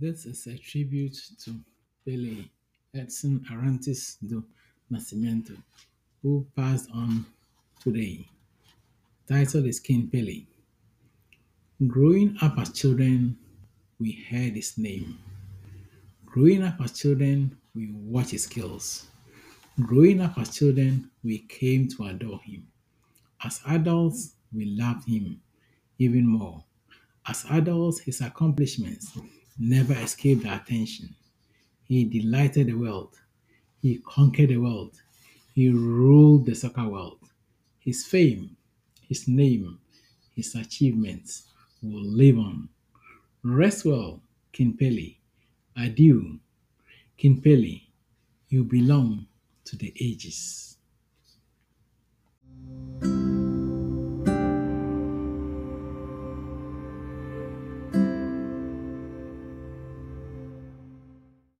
This is a tribute to Pele Edson Arantes do Nascimento, who passed on today. Title is King Pele. Growing up as children, we heard his name. Growing up as children, we watched his skills. Growing up as children, we came to adore him. As adults, we loved him even more. As adults, his accomplishments never escaped our attention. He delighted the world. He conquered the world. He ruled the soccer world. His fame, his name, his achievements will live on. Rest well, King Pele. Adieu, King Pele. You belong to the ages.